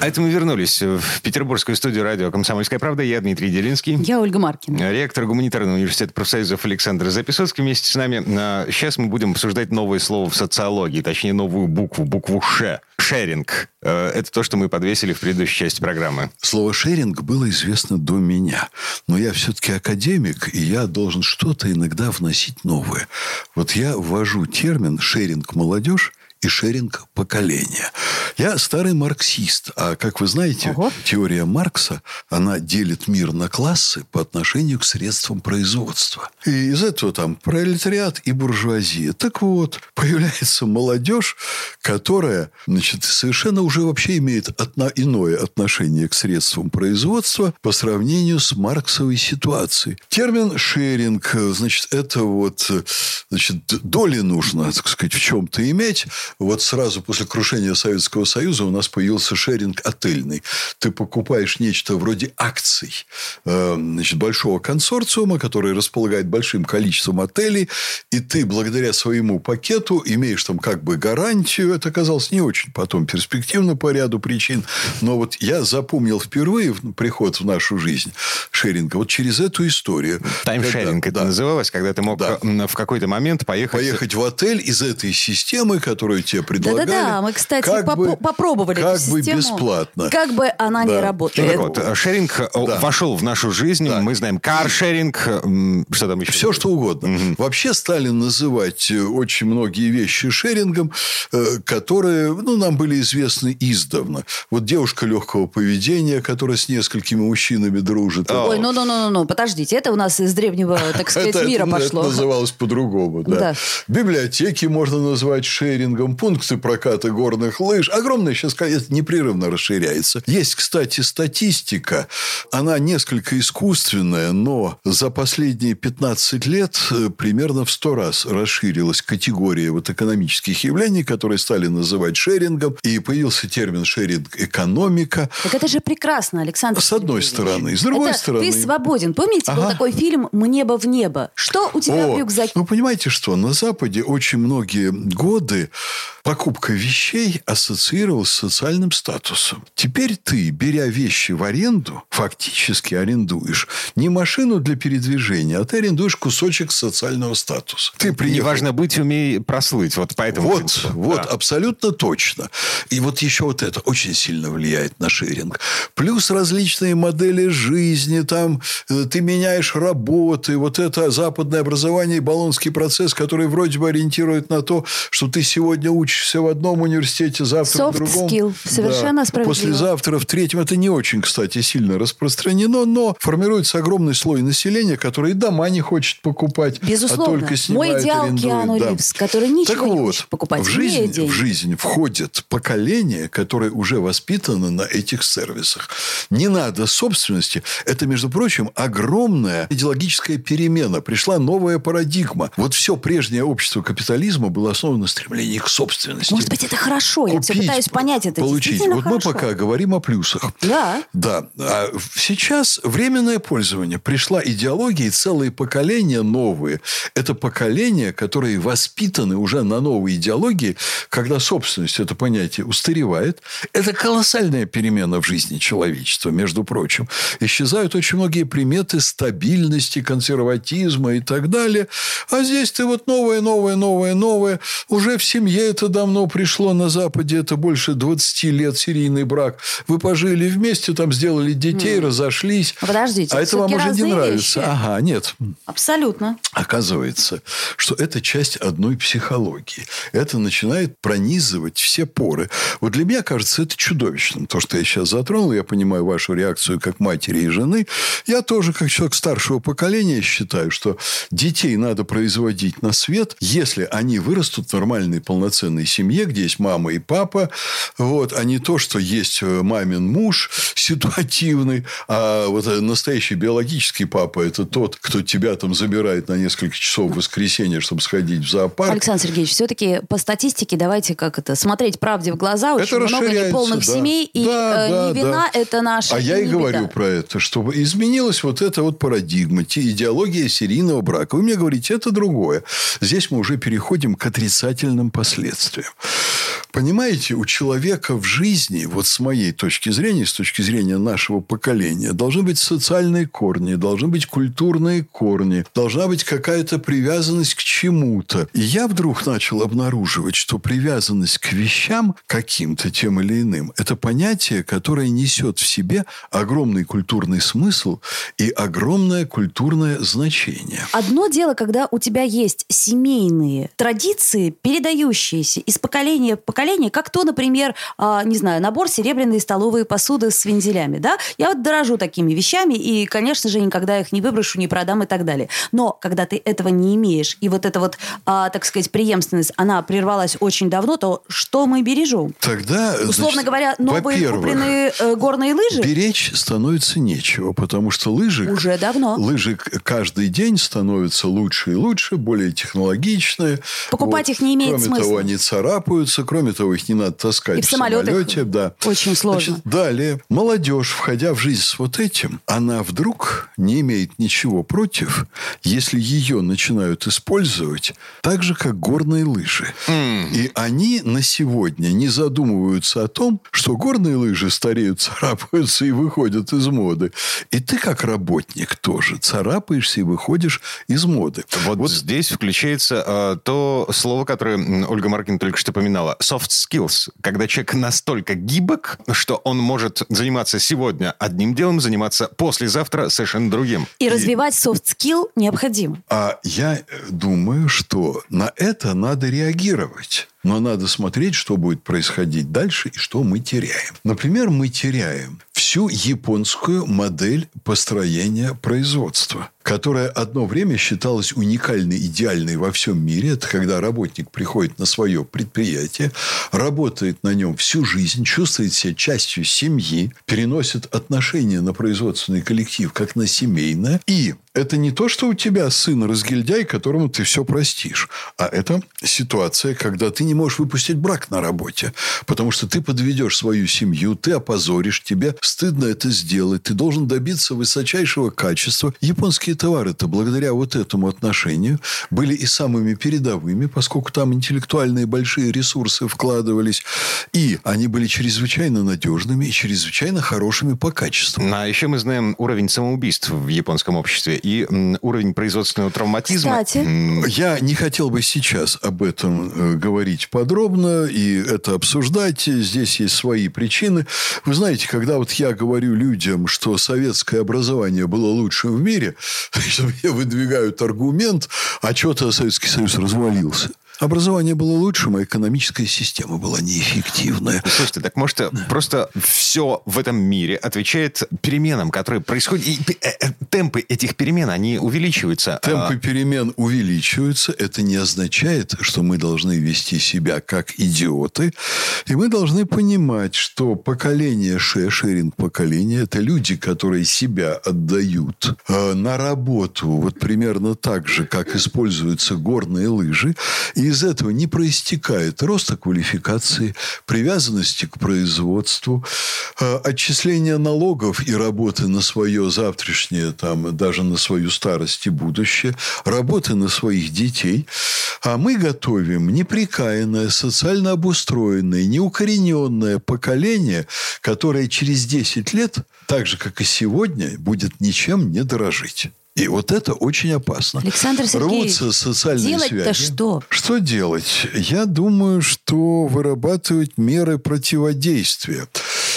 А это мы вернулись в петербургскую студию радио «Комсомольская правда». Я Дмитрий Делинский. Я Ольга Маркина. Ректор гуманитарного университета профсоюзов Александр Записоцкий вместе с нами. А, Сейчас мы будем обсуждать новое слово в социологии, точнее новую букву, букву «Ш». Шеринг. Э, Это то, что мы подвесили в предыдущей части программы. Слово «шеринг» было известно до меня. Но я все-таки академик, и я должен что-то иногда вносить новое. Вот я ввожу термин «шеринг молодежь», и шеринг поколения. Я старый марксист, а как вы знаете, Ого. теория Маркса, она делит мир на классы по отношению к средствам производства. И из этого там пролетариат и буржуазия. Так вот, появляется молодежь, которая, значит, совершенно уже вообще имеет отно- иное отношение к средствам производства по сравнению с марксовой ситуацией. Термин шеринг, значит, это вот, значит, доли нужно, так сказать, в чем-то иметь. Вот сразу после крушения Советского Союза у нас появился шеринг отельный. Ты покупаешь нечто вроде акций э, значит, большого консорциума, который располагает большим количеством отелей, и ты благодаря своему пакету имеешь там как бы гарантию. Это оказалось не очень потом перспективно по ряду причин. Но вот я запомнил впервые приход в нашу жизнь шеринга вот через эту историю. Таймшеринг это Да. называлось, когда ты мог Да. в какой-то момент поехать... Поехать в отель из этой системы, которую тебе предлагали. Да-да-да, мы, кстати, как попо- бы- попробовали Как эту бы систему. бесплатно. Как бы она не Да. работает. Так вот, э, шеринг э, Да. вошел в нашу жизнь. Да. Мы знаем каршеринг. э, Что там еще? Все, что угодно. Вообще стали называть очень многие вещи шерингом, которые ну, нам были известны издавна. Вот девушка легкого поведения, которая с несколькими мужчинами дружит. Ой, ну, ну, ну, ну, ну, подождите, это у нас из древнего, так сказать, мира это- это пошло. называлось по-другому. Да. Библиотеки можно назвать шерингом, пункты проката горных лыж. Огромное сейчас конечно, непрерывно расширяется. Есть, кстати, статистика. Она несколько искусственная, но за последние 15 лет э, примерно в 100 раз расширилась категория вот экономических явлений, которые стали называть шерингом. И появился термин шеринг-экономика. Так это же прекрасно, Александр. С одной стороны. С другой Это стороны. Ты свободен. Помните, был Ага. такой фильм «Небо в небо»? Что у тебя в О, рюкзаке? Ну, понимаете что? На Западе очень многие годы покупка вещей ассоциировалась с социальным статусом. Теперь ты, беря вещи в аренду, фактически арендуешь не машину для передвижения, а ты арендуешь кусочек социального статуса. Ты приехал... Неважно быть, умей прослыть. Вот поэтому Вот, вот, абсолютно точно. И вот еще вот это очень сильно влияет на шеринг. Плюс различные модели жизни, там э, ты меняешь работы, вот это западное образование и баллонский процесс, который вроде бы ориентирует на то, что ты сегодня учишься в одном университете, завтра Soft в другом. skill. Совершенно Да. справедливо. Послезавтра в третьем. Это не очень, кстати, сильно распространено, но формируется огромный слой населения, который и дома не хочет покупать, Безусловно. а только снимает, Мой идеал арендует. Киану Да. Ривз, который ничего так не вот, хочет покупать, в жизнь, в жизнь входит поколение, которое уже воспитано на этих сервисах. Не надо собственности. Это, между прочим, огромная идеологическая перемена. Пришла новая парадигма. Вот все прежнее общество капитализма было основано на стремлении к собственности. Может быть, это хорошо. Я все Купить, пытаюсь понять это. Получить. Вот хорошо. мы пока говорим о плюсах. Да. Да. А сейчас временное пользование. Пришла идеология и целые поколения новые. Это поколения, которые воспитаны уже на новой идеологии, когда собственность, это понятие, устаревает. Это колоссальная перемена в жизни человечества, между прочим. Исчезают очень многие приметы стабильности, консерватизма и так далее. А здесь ты вот новое, новое, новое, новое. Уже в семье это давно пришло на Западе. Это больше 20 лет серийный брак. Вы пожили вместе, там сделали детей, разошлись. А подождите, А это вам уже не нравится. вещи. Ага, нет. Абсолютно. Оказывается, что это часть одной психологии. Это начинает пронизывать все поры. Вот для меня кажется это чудовищным. То, что я сейчас затронул, я понимаю вашу реакцию как матери и жены. Я тоже, как человек старшего поколения, считаю, что детей надо производить на свет, если они вырастут в нормальной полноценной семье, где есть мама и папа, вот, а не то, что есть э, мамин муж ситуативный, а вот настоящий биологический папа – это тот, кто тебя там забирает на несколько часов в воскресенье, чтобы сходить в зоопарк. Александр Сергеевич, все-таки по статистике давайте как это смотреть правде в глаза. Очень это много неполных да. семей, и да, э, да, не вина да. это наша. А я и не говорю беда. про это, чтобы изменилась вот эта вот парадигма, идеология серийного брака. Вы мне говорите, это другое. Здесь мы уже переходим к отрицательным последствиям следствием. Понимаете, у человека в жизни, вот с моей точки зрения, с точки зрения нашего поколения, должны быть социальные корни, должны быть культурные корни, должна быть какая-то привязанность к чему-то. И я вдруг начал обнаруживать, что привязанность к вещам каким-то тем или иным – это понятие, которое несет в себе огромный культурный смысл и огромное культурное значение. Одно дело, когда у тебя есть семейные традиции, передающиеся из поколения в поколение, как то, например, а, не знаю, набор серебряной столовой посуды с вензелями, да? Я вот дорожу такими вещами, и, конечно же, никогда их не выброшу, не продам и так далее. Но когда ты этого не имеешь, и вот эта вот, а, так сказать, преемственность, она прервалась очень давно, то что мы бережем? Тогда, Условно значит, говоря, новые купленные э, горные лыжи? Беречь становится нечего, потому что лыжи... Уже давно. Лыжи каждый день становятся лучше и лучше, более технологичные. Покупать их не имеет кроме смысла. того, они царапаются. Кроме того, их не надо таскать И в в самолете. Да. очень сложно. Значит, далее. Молодежь, входя в жизнь с вот этим, она вдруг не имеет ничего против, если ее начинают использовать так же, как горные лыжи. И они на сегодня не задумываются о том, что горные лыжи стареют, царапаются и выходят из моды. И ты, как работник, тоже царапаешься и выходишь из моды. Вот, здесь включается э, то слово, которое Ольга Маркина только что поминала. Soft skills. Когда человек настолько гибок, что он может заниматься сегодня одним делом, заниматься послезавтра совершенно другим. И развивать soft skill необходимо. А я думаю, что на это надо реагировать. Но надо смотреть, что будет происходить дальше и что мы теряем. Например, мы теряем всю японскую модель построения производства, которая одно время считалась уникальной, идеальной во всем мире. Это когда работник приходит на свое предприятие, работает на нем всю жизнь, чувствует себя частью семьи, переносит отношения на производственный коллектив как на семейное. И это не то, что у тебя сын разгильдяй, которому ты все простишь, а это ситуация, когда ты не можешь выпустить брак на работе, потому что ты подведешь свою семью, ты опозоришь, тебе стыдно это сделать, ты должен добиться высочайшего качества. Японские товары-то благодаря вот этому отношению были и самыми передовыми, поскольку там интеллектуальные большие ресурсы вкладывались, и они были чрезвычайно надежными и чрезвычайно хорошими по качеству. А еще мы знаем уровень самоубийств в японском обществе и уровень производственного травматизма. Кстати. Я не хотел бы сейчас об этом э, говорить подробно и это обсуждать. Здесь есть свои причины. Вы знаете, когда вот я говорю людям, что советское образование было лучшим в мире, что мне выдвигают аргумент, а что-то Советский Союз развалился. Образование было лучшим, а экономическая система была неэффективная. Слушайте, так может просто все в этом мире отвечает переменам, которые происходят, и э, э, темпы этих перемен, они увеличиваются. Темпы А, перемен увеличиваются. Это не означает, что мы должны вести себя как идиоты. И мы должны понимать, что поколение Ше, шеринг поколение, это люди, которые себя отдают э, на работу вот примерно так же, как используются горные лыжи. И из этого не проистекает роста квалификации, привязанности к производству, э, отчисления налогов и работы на свое завтрашнее, там, даже на свою старость и будущее, работы на своих детей. А мы готовим неприкаянное, социально обустроенное, неукорененное поколение, которое через 10 лет, так же, как и сегодня, будет ничем не дорожить. И вот это очень опасно. Александр Сергеевич, Рвутся социальные делать-то связи. что? Что делать? Я думаю, что вырабатывать меры противодействия.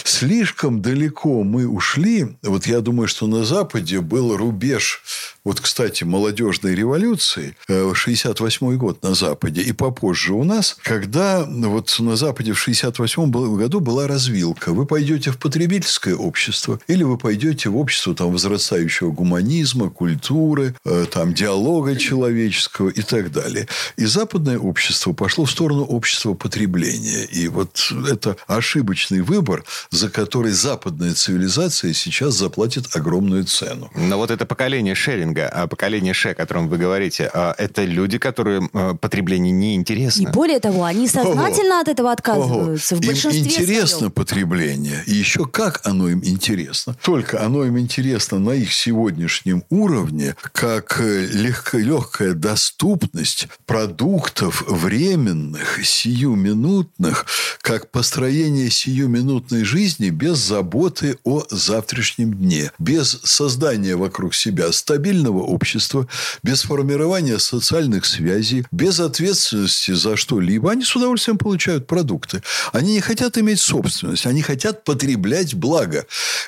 Слишком далеко мы ушли. Вот я думаю, что на Западе был рубеж вот, кстати, молодежной революции, 68 год на Западе и попозже у нас, когда вот на Западе в 68 году была развилка. Вы пойдете в потребительское общество или вы пойдете в общество там, возрастающего гуманизма, культуры, там, диалога человеческого и так далее. И западное общество пошло в сторону общества потребления. И вот это ошибочный выбор, за который западная цивилизация сейчас заплатит огромную цену. Но вот это поколение шеринга, а поколение ше, о котором вы говорите, а это люди, которые э, потребление не интересно. И более того, они сознательно Ого. от этого отказываются. Ого. В большинстве им интересно своем. потребление. И еще как оно им интересно. Только оно им интересно на их сегодняшнем уровне, как э, легко, легкая доступность продуктов временных, сиюминутных, как построение сиюминутной жизни без заботы о завтрашнем дне, без создания вокруг себя стабильного общества, без формирования социальных связей, без ответственности за что-либо. Они с удовольствием получают продукты. Они не хотят иметь собственность, они хотят потреблять благо.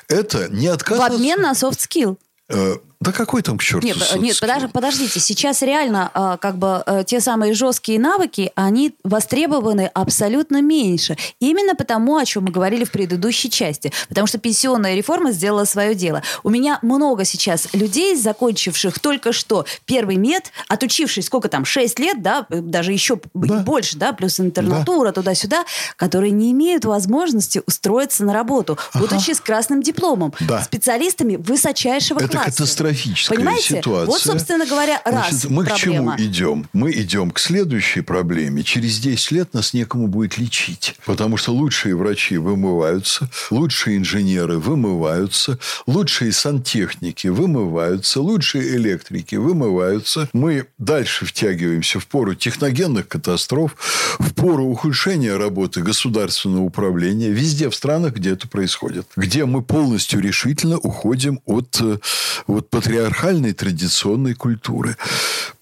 Это не отказ... В обмен на soft skill. Э, да какой там к черту Нет, нет подож, подождите. Сейчас реально а, как бы а, те самые жесткие навыки, они востребованы абсолютно меньше. Именно потому, о чем мы говорили в предыдущей части. Потому что пенсионная реформа сделала свое дело. У меня много сейчас людей, закончивших только что первый мед, отучившись сколько там, 6 лет, да, даже еще да. больше, да, плюс интернатура да. туда-сюда, которые не имеют возможности устроиться на работу, ага. будучи с красным дипломом, да. специалистами высочайшего Это класса. Это катастрофическая Понимаете? ситуация. Вот, собственно говоря, раз Значит, Мы проблема. к чему идем? Мы идем к следующей проблеме. Через 10 лет нас некому будет лечить. Потому что лучшие врачи вымываются, лучшие инженеры вымываются, лучшие сантехники вымываются, лучшие электрики вымываются. Мы дальше втягиваемся в пору техногенных катастроф, в пору ухудшения работы государственного управления везде в странах, где это происходит. Где мы полностью решительно уходим от, э, от патриархальной традиционной культуры.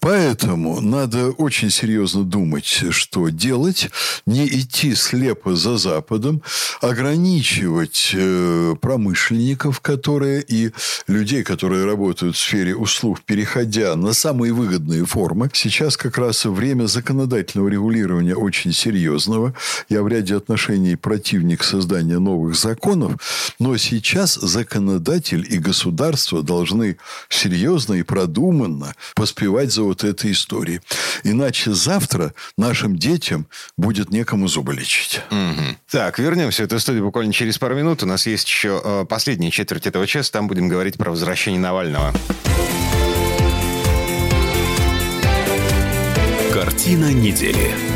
Поэтому надо очень серьезно думать, что делать, не идти слепо за Западом, ограничивать э, промышленников, которые и людей, которые работают в сфере услуг, переходя на самые выгодные формы. Сейчас как раз время законодательного регулирования очень серьезного. Я в ряде отношений противник создания новых законов, но сейчас законодатель и государство должны серьезно и продуманно поспевать за вот этой историей. Иначе завтра нашим детям будет некому зубы лечить. Угу. Так, вернемся в эту студию буквально через пару минут. У нас есть еще э, последняя четверть этого часа. Там будем говорить про возвращение Навального. Картина недели.